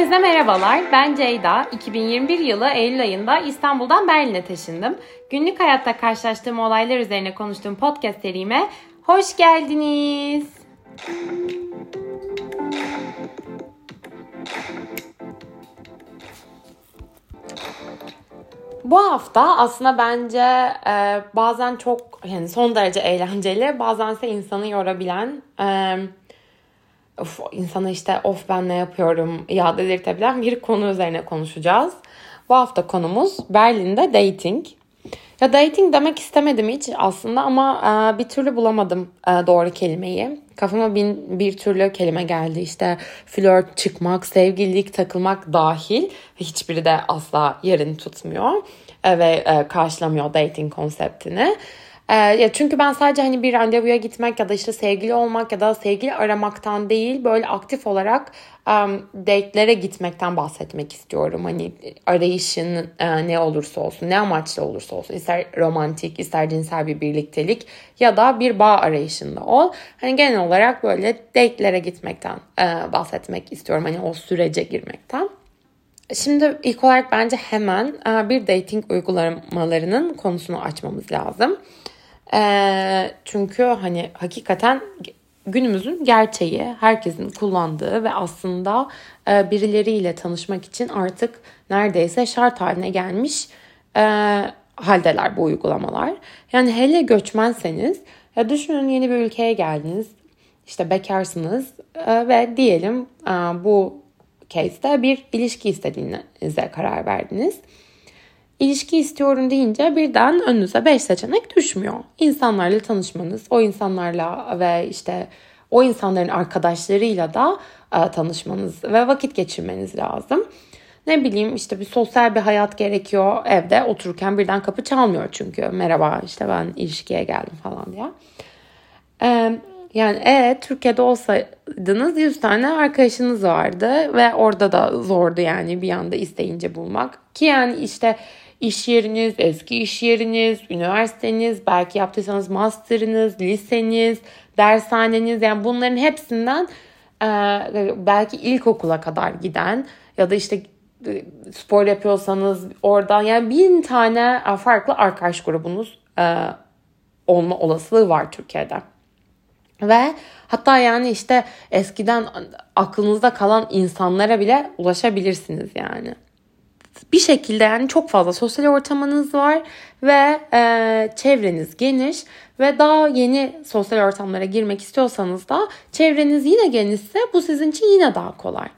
Herkese merhabalar. Ben Ceyda. 2021 yılı Eylül ayında İstanbul'dan Berlin'e taşındım. Günlük hayatta karşılaştığım olaylar üzerine konuştuğum podcast serime hoş geldiniz. Bu hafta aslında bence e, bazen çok yani son derece eğlenceli, bazen ise insanı yorabilen, e, of, insana işte of ben ne yapıyorum ya dedirtebilen bir konu üzerine konuşacağız. Bu hafta konumuz Berlin'de dating. Ya dating demek istemedim hiç aslında ama e, bir türlü bulamadım e, doğru kelimeyi. Kafama bin, bir türlü kelime geldi işte flört, çıkmak, sevgililik, takılmak dahil. Hiçbiri de asla yerini tutmuyor e, ve e, karşılamıyor dating konseptini. Ee, ya çünkü ben sadece hani bir randevuya gitmek ya da işte sevgili olmak ya da sevgili aramaktan değil böyle aktif olarak um, date'lere gitmekten bahsetmek istiyorum. Hani arayışın e, ne olursa olsun, ne amaçla olursa olsun, ister romantik, ister cinsel bir birliktelik ya da bir bağ arayışında ol. Hani genel olarak böyle date'lere gitmekten e, bahsetmek istiyorum. Hani o sürece girmekten. Şimdi ilk olarak bence hemen e, bir dating uygulamalarının konusunu açmamız lazım. E, çünkü hani hakikaten günümüzün gerçeği, herkesin kullandığı ve aslında e, birileriyle tanışmak için artık neredeyse şart haline gelmiş e, haldeler bu uygulamalar. Yani hele göçmenseniz ya düşünün yeni bir ülkeye geldiniz, işte bekarsınız e, ve diyelim e, bu case'de bir ilişki istediğinize karar verdiniz. İlişki istiyorum deyince birden önünüze 5 seçenek düşmüyor. İnsanlarla tanışmanız, o insanlarla ve işte o insanların arkadaşlarıyla da e, tanışmanız ve vakit geçirmeniz lazım. Ne bileyim işte bir sosyal bir hayat gerekiyor evde otururken birden kapı çalmıyor çünkü. Merhaba işte ben ilişkiye geldim falan diye. Ee, yani e Türkiye'de olsaydınız 100 tane arkadaşınız vardı ve orada da zordu yani bir anda isteyince bulmak. Ki yani işte iş yeriniz, eski iş yeriniz, üniversiteniz, belki yaptıysanız master'ınız, liseniz, dershaneniz yani bunların hepsinden e, belki ilkokula kadar giden ya da işte e, spor yapıyorsanız oradan yani bin tane farklı arkadaş grubunuz e, olma olasılığı var Türkiye'de. Ve hatta yani işte eskiden aklınızda kalan insanlara bile ulaşabilirsiniz yani bir şekilde yani çok fazla sosyal ortamınız var ve e, çevreniz geniş ve daha yeni sosyal ortamlara girmek istiyorsanız da çevreniz yine genişse bu sizin için yine daha kolay.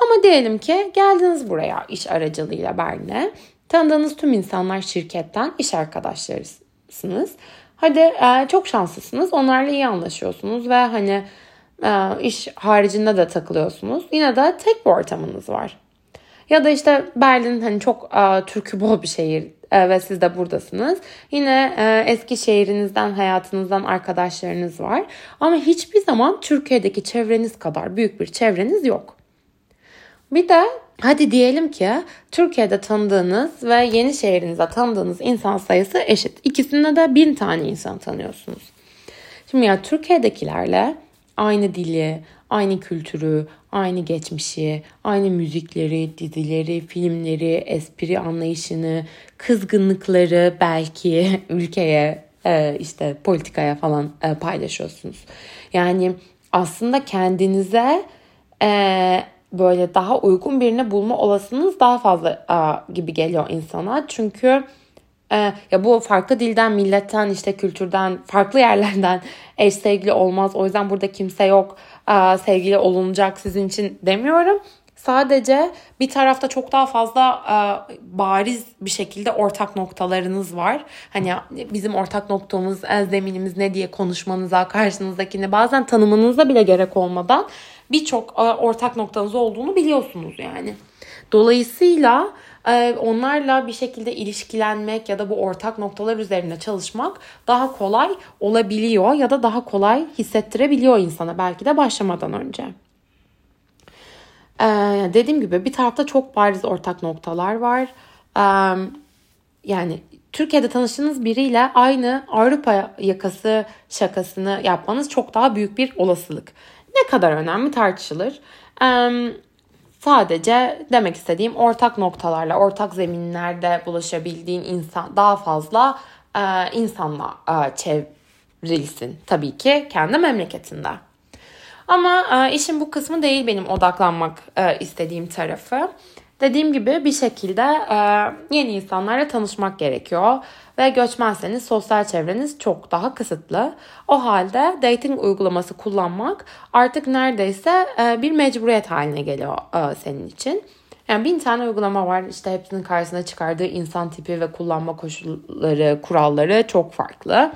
Ama diyelim ki geldiniz buraya iş aracılığıyla Berlin'e. Tanıdığınız tüm insanlar şirketten iş arkadaşlarısınız. Hadi e, çok şanslısınız. Onlarla iyi anlaşıyorsunuz ve hani e, iş haricinde de takılıyorsunuz. Yine de tek bir ortamınız var. Ya da işte Berlin hani çok e, türkü bol bir şehir e, ve siz de buradasınız. Yine e, eski şehrinizden, hayatınızdan arkadaşlarınız var. Ama hiçbir zaman Türkiye'deki çevreniz kadar büyük bir çevreniz yok. Bir de hadi diyelim ki Türkiye'de tanıdığınız ve yeni şehrinizde tanıdığınız insan sayısı eşit. İkisinde de bin tane insan tanıyorsunuz. Şimdi ya Türkiye'dekilerle aynı dili, aynı kültürü, aynı geçmişi, aynı müzikleri, dizileri, filmleri, espri anlayışını, kızgınlıkları belki ülkeye, e, işte politikaya falan e, paylaşıyorsunuz. Yani aslında kendinize e, böyle daha uygun birini bulma olasılığınız daha fazla gibi geliyor insana. Çünkü ya bu farklı dilden, milletten, işte kültürden, farklı yerlerden eş sevgili olmaz. O yüzden burada kimse yok sevgili olunacak sizin için demiyorum. Sadece bir tarafta çok daha fazla e, bariz bir şekilde ortak noktalarınız var. Hani bizim ortak noktamız, zeminimiz ne diye konuşmanıza, karşınızdakini bazen tanımanıza bile gerek olmadan birçok e, ortak noktanız olduğunu biliyorsunuz yani. Dolayısıyla onlarla bir şekilde ilişkilenmek ya da bu ortak noktalar üzerinde çalışmak daha kolay olabiliyor ya da daha kolay hissettirebiliyor insana belki de başlamadan önce. Ee, dediğim gibi bir tarafta çok bariz ortak noktalar var. Ee, yani Türkiye'de tanıştığınız biriyle aynı Avrupa yakası şakasını yapmanız çok daha büyük bir olasılık. Ne kadar önemli tartışılır. Sadece demek istediğim ortak noktalarla, ortak zeminlerde bulaşabildiğin insan daha fazla e, insanla e, çevrilsin tabii ki kendi memleketinde. Ama e, işin bu kısmı değil benim odaklanmak e, istediğim tarafı. Dediğim gibi bir şekilde e, yeni insanlarla tanışmak gerekiyor. Ve göçmenseniz sosyal çevreniz çok daha kısıtlı. O halde dating uygulaması kullanmak artık neredeyse e, bir mecburiyet haline geliyor e, senin için. Yani bin tane uygulama var. İşte hepsinin karşısına çıkardığı insan tipi ve kullanma koşulları, kuralları çok farklı.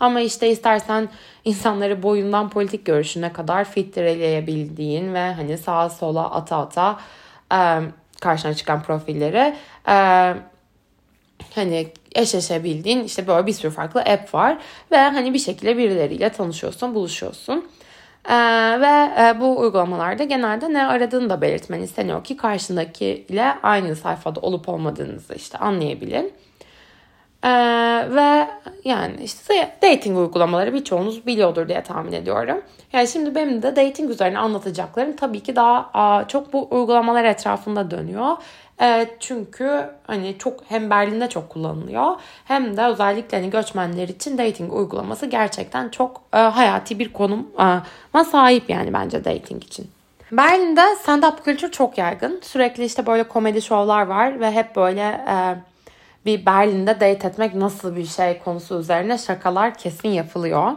Ama işte istersen insanları boyundan politik görüşüne kadar filtreleyebildiğin ve hani sağa sola ata ata karşına çıkan profilleri e, hani eşleşebildiğin işte böyle bir sürü farklı app var ve hani bir şekilde birileriyle tanışıyorsun, buluşuyorsun. Ee, ve e, bu uygulamalarda genelde ne aradığını da belirtmen isteniyor ki karşındakiyle aynı sayfada olup olmadığınızı işte anlayabilin. Ee, ve yani işte dating uygulamaları birçoğunuz biliyordur diye tahmin ediyorum. Yani şimdi benim de dating üzerine anlatacaklarım tabii ki daha a, çok bu uygulamalar etrafında dönüyor. E, çünkü hani çok hem Berlin'de çok kullanılıyor hem de özellikle hani göçmenler için dating uygulaması gerçekten çok e, hayati bir konuma sahip yani bence dating için. Berlin'de stand-up kültür çok yaygın. Sürekli işte böyle komedi şovlar var ve hep böyle e, bir Berlin'de date etmek nasıl bir şey konusu üzerine şakalar kesin yapılıyor.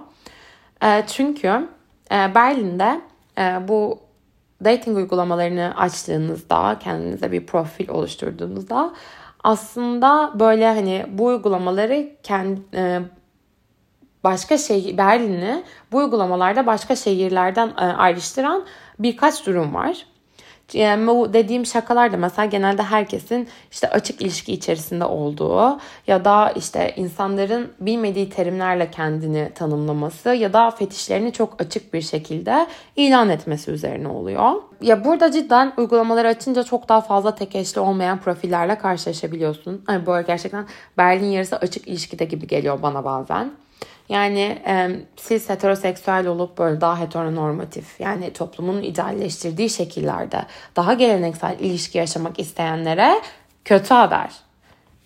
E, çünkü e, Berlin'de e, bu dating uygulamalarını açtığınızda, kendinize bir profil oluşturduğunuzda aslında böyle hani bu uygulamaları kendi e, başka şehir Berlin'i bu uygulamalarda başka şehirlerden e, ayrıştıran birkaç durum var. Bu dediğim şakalar da mesela genelde herkesin işte açık ilişki içerisinde olduğu ya da işte insanların bilmediği terimlerle kendini tanımlaması ya da fetişlerini çok açık bir şekilde ilan etmesi üzerine oluyor. Ya burada cidden uygulamaları açınca çok daha fazla tek eşli olmayan profillerle karşılaşabiliyorsun. Hani böyle gerçekten Berlin yarısı açık ilişkide gibi geliyor bana bazen. Yani e, siz heteroseksüel olup böyle daha heteronormatif yani toplumun idealleştirdiği şekillerde daha geleneksel ilişki yaşamak isteyenlere kötü haber.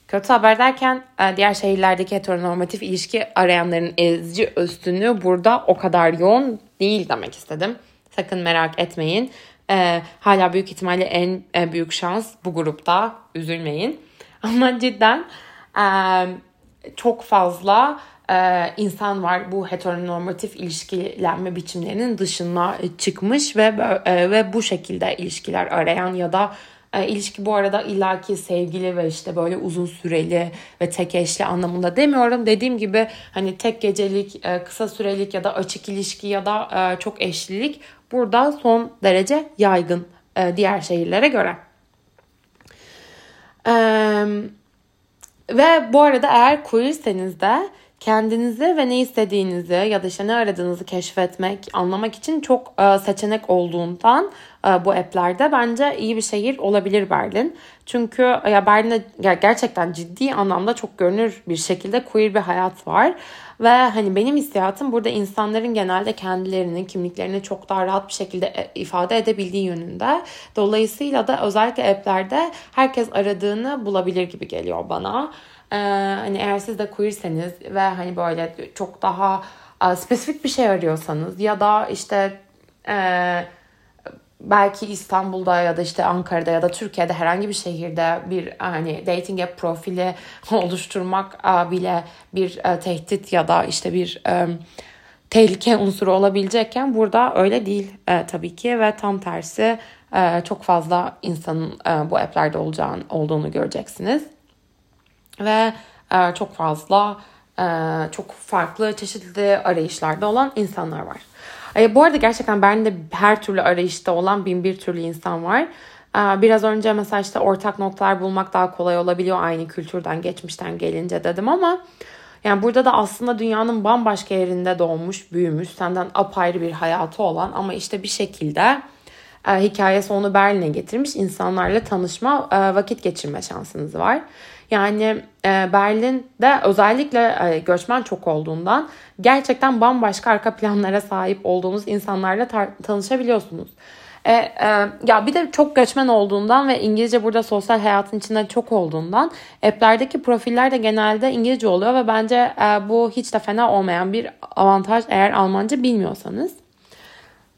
Kötü haber derken e, diğer şehirlerdeki heteronormatif ilişki arayanların ezici üstünlüğü burada o kadar yoğun değil demek istedim. Sakın merak etmeyin. E, hala büyük ihtimalle en e, büyük şans bu grupta. Üzülmeyin. Ama cidden e, çok fazla e, insan var bu heteronormatif ilişkilenme biçimlerinin dışına çıkmış ve e, ve bu şekilde ilişkiler arayan ya da e, ilişki bu arada illaki sevgili ve işte böyle uzun süreli ve tek eşli anlamında demiyorum. Dediğim gibi hani tek gecelik, kısa sürelik ya da açık ilişki ya da çok eşlilik burada son derece yaygın diğer şehirlere göre. Ve bu arada eğer queerseniz de kendinizi ve ne istediğinizi ya da işte ne aradığınızı keşfetmek, anlamak için çok e, seçenek olduğundan e, bu app'lerde bence iyi bir şehir olabilir Berlin. Çünkü ya Berlin'de gerçekten ciddi anlamda çok görünür bir şekilde queer bir hayat var. Ve hani benim hissiyatım burada insanların genelde kendilerini, kimliklerini çok daha rahat bir şekilde e, ifade edebildiği yönünde. Dolayısıyla da özellikle app'lerde herkes aradığını bulabilir gibi geliyor bana. Ee, hani eğer siz de queerseniz ve hani böyle çok daha e, spesifik bir şey arıyorsanız ya da işte e, belki İstanbul'da ya da işte Ankara'da ya da Türkiye'de herhangi bir şehirde bir hani dating app profili oluşturmak e, bile bir e, tehdit ya da işte bir e, tehlike unsuru olabilecekken burada öyle değil e, tabii ki. Ve tam tersi e, çok fazla insanın e, bu app'lerde olacağını olduğunu göreceksiniz ve e, çok fazla e, çok farklı çeşitli arayışlarda olan insanlar var. E, bu arada gerçekten Berlin'de her türlü arayışta olan bin bir türlü insan var. E, biraz önce mesela işte ortak noktalar bulmak daha kolay olabiliyor aynı kültürden geçmişten gelince dedim ama yani burada da aslında dünyanın bambaşka yerinde doğmuş, büyümüş, senden apayrı bir hayatı olan ama işte bir şekilde e, hikayesi onu Berlin'e getirmiş insanlarla tanışma, e, vakit geçirme şansınız var. Yani e, Berlin'de özellikle e, göçmen çok olduğundan gerçekten bambaşka arka planlara sahip olduğunuz insanlarla tar- tanışabiliyorsunuz. E, e, ya bir de çok göçmen olduğundan ve İngilizce burada sosyal hayatın içinde çok olduğundan app'lerdeki profiller de genelde İngilizce oluyor ve bence e, bu hiç de fena olmayan bir avantaj eğer Almanca bilmiyorsanız.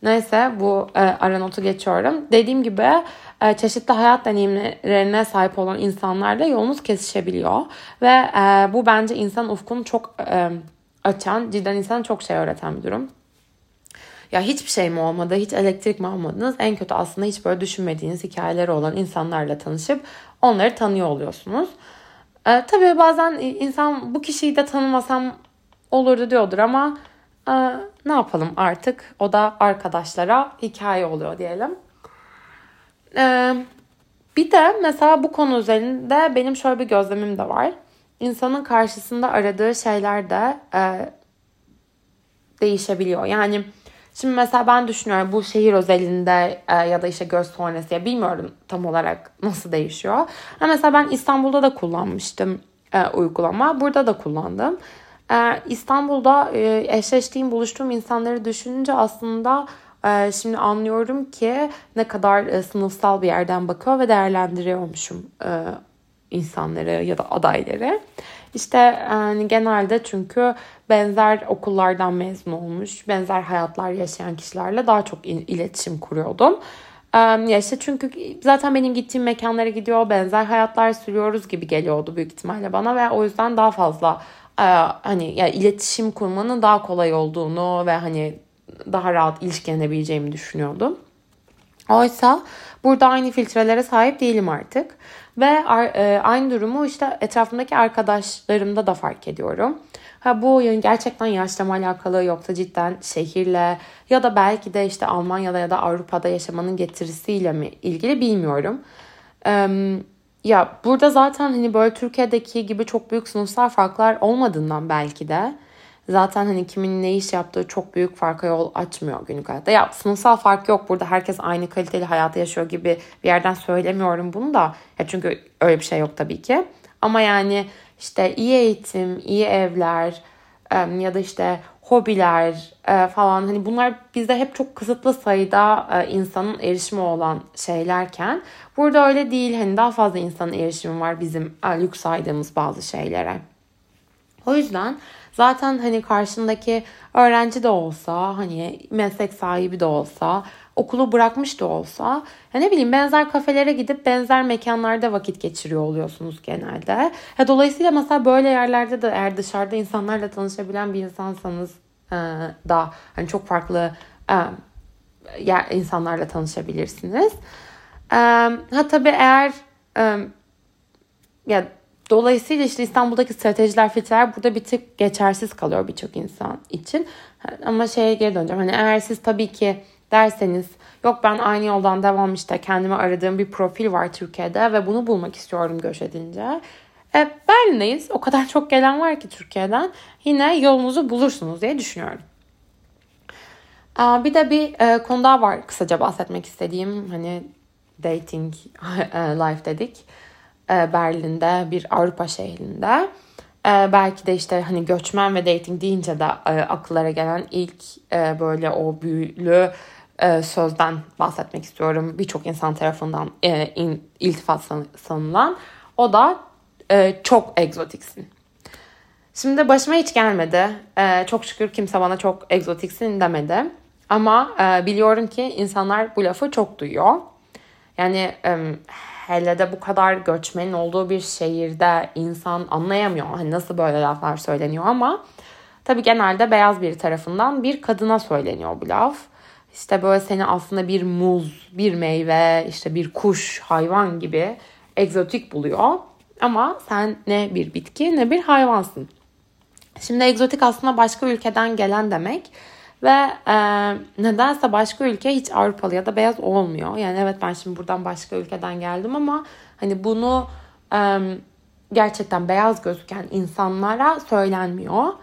Neyse bu e, ara notu geçiyorum. Dediğim gibi çeşitli hayat deneyimlerine sahip olan insanlarla yolunuz kesişebiliyor. Ve e, bu bence insan ufkunu çok e, açan, cidden insana çok şey öğreten bir durum. Ya hiçbir şey mi olmadı, hiç elektrik mi almadınız? En kötü aslında hiç böyle düşünmediğiniz hikayeleri olan insanlarla tanışıp onları tanıyor oluyorsunuz. Ee, tabii bazen insan bu kişiyi de tanımasam olurdu diyordur ama e, ne yapalım artık? O da arkadaşlara hikaye oluyor diyelim. Ee, bir de mesela bu konu üzerinde benim şöyle bir gözlemim de var. İnsanın karşısında aradığı şeyler de e, değişebiliyor. Yani Şimdi mesela ben düşünüyorum bu şehir özelinde e, ya da işte göz sonrası ya bilmiyorum tam olarak nasıl değişiyor. Ama mesela ben İstanbul'da da kullanmıştım e, uygulama. Burada da kullandım. E, İstanbul'da e, eşleştiğim, buluştuğum insanları düşününce aslında şimdi anlıyorum ki ne kadar e, sınıfsal bir yerden bakıyor ve değerlendiriyormuşum e, insanları ya da adayları. İşte yani genelde çünkü benzer okullardan mezun olmuş, benzer hayatlar yaşayan kişilerle daha çok iletişim kuruyordum. Ya işte çünkü zaten benim gittiğim mekanlara gidiyor, benzer hayatlar sürüyoruz gibi geliyordu büyük ihtimalle bana ve o yüzden daha fazla hani ya iletişim kurmanın daha kolay olduğunu ve hani daha rahat ilişkilenebileceğimi düşünüyordum. Oysa burada aynı filtrelere sahip değilim artık. Ve e, aynı durumu işte etrafımdaki arkadaşlarımda da fark ediyorum. Ha bu gerçekten yaşlama alakalı yoksa cidden şehirle ya da belki de işte Almanya'da ya da Avrupa'da yaşamanın getirisiyle mi ilgili bilmiyorum. Ya burada zaten hani böyle Türkiye'deki gibi çok büyük sınıfsal farklar olmadığından belki de zaten hani kimin ne iş yaptığı çok büyük farka yol açmıyor günlük hayatta. Ya sınıfsal fark yok burada herkes aynı kaliteli hayatı yaşıyor gibi bir yerden söylemiyorum bunu da. Ya çünkü öyle bir şey yok tabii ki. Ama yani işte iyi eğitim, iyi evler ya da işte hobiler falan hani bunlar bizde hep çok kısıtlı sayıda insanın erişimi olan şeylerken burada öyle değil. Hani daha fazla insanın erişimi var bizim lüks saydığımız bazı şeylere. O yüzden Zaten hani karşındaki öğrenci de olsa, hani meslek sahibi de olsa, okulu bırakmış da olsa, ya ne bileyim benzer kafelere gidip benzer mekanlarda vakit geçiriyor oluyorsunuz genelde. Ya dolayısıyla mesela böyle yerlerde de eğer dışarıda insanlarla tanışabilen bir insansanız e, da hani çok farklı e, yer, insanlarla tanışabilirsiniz. E, ha tabii eğer e, ya Dolayısıyla işte İstanbul'daki stratejiler, filtreler burada bir tık geçersiz kalıyor birçok insan için. Ama şeye geri döneceğim. Hani eğer siz tabii ki derseniz yok ben aynı yoldan devam işte kendime aradığım bir profil var Türkiye'de ve bunu bulmak istiyorum göç edince. E, Berlin'deyiz. O kadar çok gelen var ki Türkiye'den. Yine yolunuzu bulursunuz diye düşünüyorum. Bir de bir e, konu daha var kısaca bahsetmek istediğim. Hani dating e, life dedik. E, Berlin'de bir Avrupa şehrinde. E, belki de işte hani göçmen ve dating deyince de e, akıllara gelen ilk böyle o büyülü sözden bahsetmek istiyorum. Birçok insan tarafından iltifat sanılan. O da çok egzotiksin. Şimdi başıma hiç gelmedi. çok şükür kimse bana çok egzotiksin demedi. Ama biliyorum ki insanlar bu lafı çok duyuyor. Yani hele de bu kadar göçmenin olduğu bir şehirde insan anlayamıyor. Hani nasıl böyle laflar söyleniyor ama tabii genelde beyaz bir tarafından bir kadına söyleniyor bu laf. İşte böyle seni aslında bir muz, bir meyve, işte bir kuş, hayvan gibi egzotik buluyor. Ama sen ne bir bitki ne bir hayvansın. Şimdi egzotik aslında başka ülkeden gelen demek. Ve e, nedense başka ülke hiç Avrupalı ya da beyaz olmuyor. Yani evet ben şimdi buradan başka ülkeden geldim ama hani bunu e, gerçekten beyaz gözüken insanlara söylenmiyor.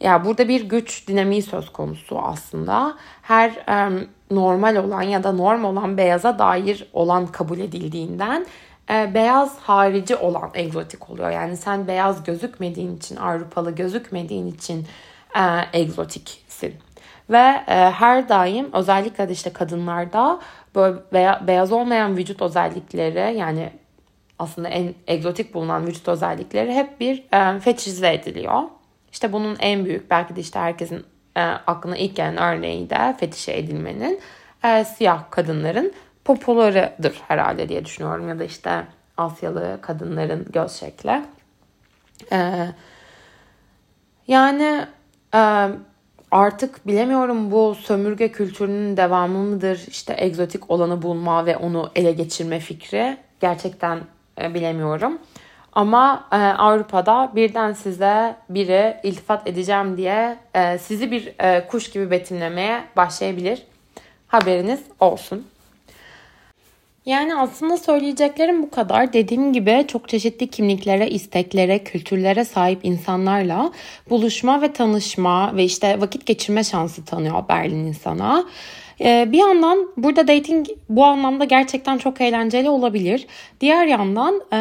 Ya burada bir güç dinamiği söz konusu aslında. Her e, normal olan ya da norm olan beyaza dair olan kabul edildiğinden e, beyaz harici olan egzotik oluyor. Yani sen beyaz gözükmediğin için, Avrupalı gözükmediğin için e, egzotiksin. Ve e, her daim özellikle de işte kadınlarda böyle beyaz olmayan vücut özellikleri yani aslında en egzotik bulunan vücut özellikleri hep bir e, fetişize ediliyor. İşte bunun en büyük belki de işte herkesin e, aklına ilk gelen örneği de fetişe edilmenin e, siyah kadınların popolarıdır herhalde diye düşünüyorum. Ya da işte Asyalı kadınların göz şekli. E, yani e, artık bilemiyorum bu sömürge kültürünün devamı mıdır? İşte egzotik olanı bulma ve onu ele geçirme fikri gerçekten e, bilemiyorum. Ama e, Avrupa'da birden size biri iltifat edeceğim diye e, sizi bir e, kuş gibi betimlemeye başlayabilir. Haberiniz olsun. Yani aslında söyleyeceklerim bu kadar. Dediğim gibi çok çeşitli kimliklere, isteklere, kültürlere sahip insanlarla buluşma ve tanışma ve işte vakit geçirme şansı tanıyor Berlin insana. Ee, bir yandan burada dating bu anlamda gerçekten çok eğlenceli olabilir. Diğer yandan e,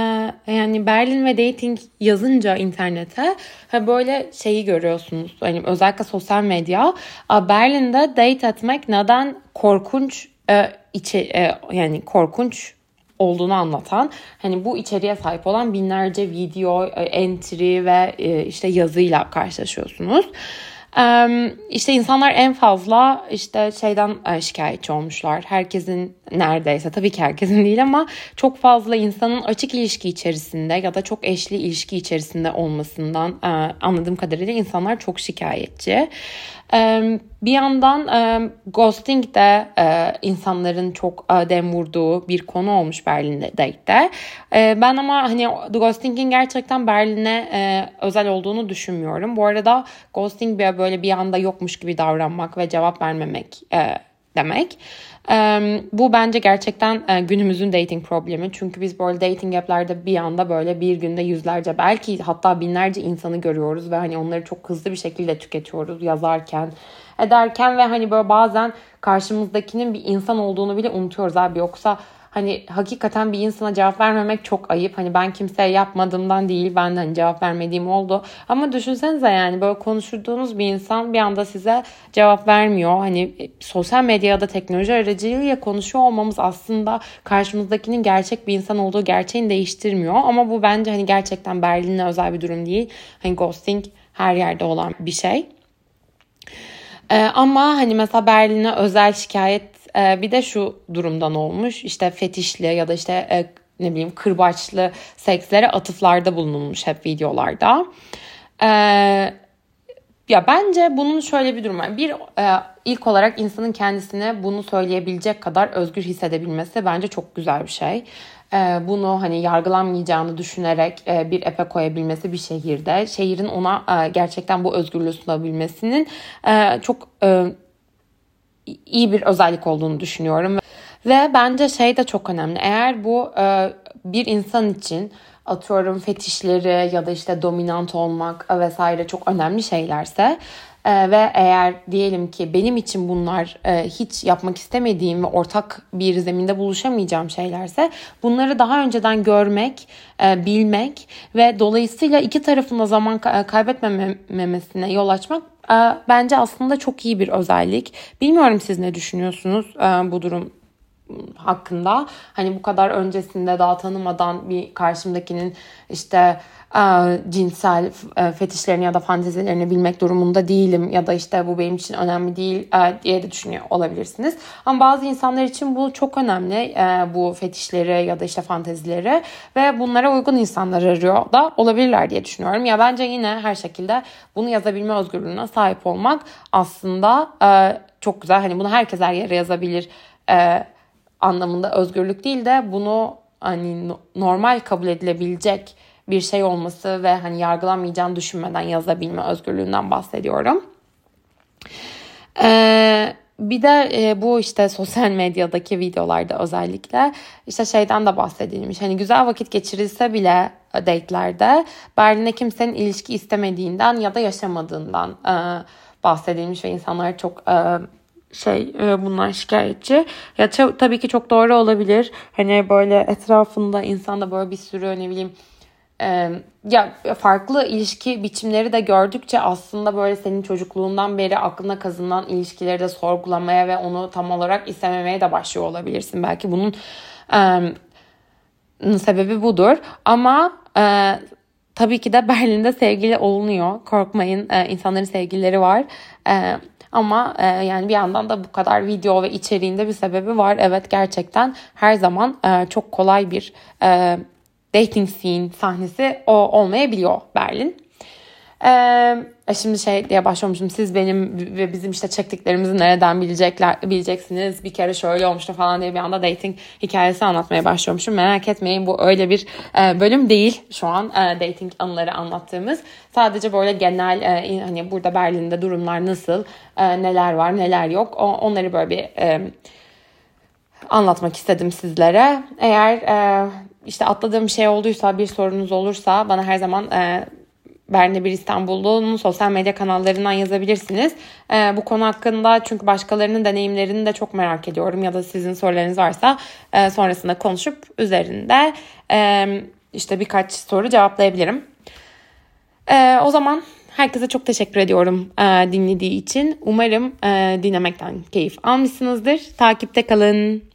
yani Berlin ve dating yazınca internete böyle şeyi görüyorsunuz. Yani özellikle sosyal medya Berlin'de date etmek neden korkunç e, içi e, yani korkunç olduğunu anlatan hani bu içeriğe sahip olan binlerce video, entry ve işte yazıyla karşılaşıyorsunuz. İşte insanlar en fazla işte şeyden e, şikayetçi olmuşlar. Herkesin neredeyse tabii ki herkesin değil ama çok fazla insanın açık ilişki içerisinde ya da çok eşli ilişki içerisinde olmasından e, anladığım kadarıyla insanlar çok şikayetçi. Bir yandan ghosting de e, insanların çok dem vurduğu bir konu olmuş Berlin'de de. Ben ama hani ghosting'in gerçekten Berlin'e e, özel olduğunu düşünmüyorum. Bu arada ghosting böyle bir anda yokmuş gibi davranmak ve cevap vermemek e, demek. Bu bence gerçekten e, günümüzün dating problemi. Çünkü biz böyle dating app'lerde bir anda böyle bir günde yüzlerce belki hatta binlerce insanı görüyoruz ve hani onları çok hızlı bir şekilde tüketiyoruz yazarken ederken ve hani böyle bazen karşımızdakinin bir insan olduğunu bile unutuyoruz abi yoksa hani hakikaten bir insana cevap vermemek çok ayıp. Hani ben kimseye yapmadığımdan değil ben de hani cevap vermediğim oldu. Ama düşünsenize yani böyle konuşturduğunuz bir insan bir anda size cevap vermiyor. Hani e, sosyal medyada teknoloji aracılığıyla konuşuyor olmamız aslında karşımızdakinin gerçek bir insan olduğu gerçeğini değiştirmiyor. Ama bu bence hani gerçekten Berlin'e özel bir durum değil. Hani ghosting her yerde olan bir şey. Ee, ama hani mesela Berlin'e özel şikayet e, bir de şu durumdan olmuş işte fetişli ya da işte e, ne bileyim kırbaçlı sekslere atıflarda bulunulmuş hep videolarda. E, ya bence bunun şöyle bir durum var. Bir e, ilk olarak insanın kendisine bunu söyleyebilecek kadar özgür hissedebilmesi bence çok güzel bir şey. E, bunu hani yargılanmayacağını düşünerek e, bir epe koyabilmesi bir şehirde, şehrin ona e, gerçekten bu özgürlüğü sunabilmesinin e, çok e, iyi bir özellik olduğunu düşünüyorum. Ve bence şey de çok önemli. Eğer bu e, bir insan için atıyorum fetişleri ya da işte dominant olmak vesaire çok önemli şeylerse e, ve eğer diyelim ki benim için bunlar e, hiç yapmak istemediğim ve ortak bir zeminde buluşamayacağım şeylerse bunları daha önceden görmek, e, bilmek ve dolayısıyla iki tarafın da zaman kaybetmemesine yol açmak e, bence aslında çok iyi bir özellik. Bilmiyorum siz ne düşünüyorsunuz e, bu durum hakkında. Hani bu kadar öncesinde daha tanımadan bir karşımdakinin işte e, cinsel e, fetişlerini ya da fantezilerini bilmek durumunda değilim ya da işte bu benim için önemli değil e, diye de düşünüyor olabilirsiniz. Ama bazı insanlar için bu çok önemli bu fetişleri ya da işte fantezileri ve bunlara uygun insanlar arıyor da olabilirler diye düşünüyorum. Ya bence yine her şekilde bunu yazabilme özgürlüğüne sahip olmak aslında çok güzel. Hani bunu herkes her yere yazabilir anlamında özgürlük değil de bunu hani normal kabul edilebilecek bir şey olması ve hani yargılanmayacağını düşünmeden yazabilme özgürlüğünden bahsediyorum. Ee, bir de e, bu işte sosyal medyadaki videolarda özellikle işte şeyden de bahsedilmiş. Hani güzel vakit geçirilse bile date'lerde Berlin'e kimsenin ilişki istemediğinden ya da yaşamadığından e, bahsedilmiş ve insanlar çok e, şey e, bunlar şikayetçi. Ya tabii ki çok doğru olabilir. Hani böyle etrafında insanda böyle bir sürü ne bileyim e, ya farklı ilişki biçimleri de gördükçe aslında böyle senin çocukluğundan beri aklına kazınan ilişkileri de sorgulamaya ve onu tam olarak istememeye de başlıyor olabilirsin. Belki bunun e, sebebi budur. Ama e, tabii ki de Berlin'de sevgili olunuyor. Korkmayın e, insanların sevgilileri var. E, ama e, yani bir yandan da bu kadar video ve içeriğinde bir sebebi var. Evet gerçekten her zaman e, çok kolay bir e, dating scene sahnesi o olmayabiliyor Berlin. Ee, şimdi şey diye başlamışım. Siz benim ve bizim işte çektiklerimizi nereden bilecekler bileceksiniz. Bir kere şöyle olmuştu falan diye bir anda dating hikayesi anlatmaya başlıyormuşum. Merak etmeyin bu öyle bir e, bölüm değil şu an e, dating anıları anlattığımız. Sadece böyle genel e, hani burada Berlin'de durumlar nasıl, e, neler var, neler yok. O, onları böyle bir e, anlatmak istedim sizlere. Eğer e, işte atladığım şey olduysa, bir sorunuz olursa bana her zaman e, Berne Bir İstanbul'un sosyal medya kanallarından yazabilirsiniz. E, bu konu hakkında çünkü başkalarının deneyimlerini de çok merak ediyorum ya da sizin sorularınız varsa e, sonrasında konuşup üzerinde e, işte birkaç soru cevaplayabilirim. E, o zaman herkese çok teşekkür ediyorum e, dinlediği için. Umarım e, dinlemekten keyif almışsınızdır. Takipte kalın.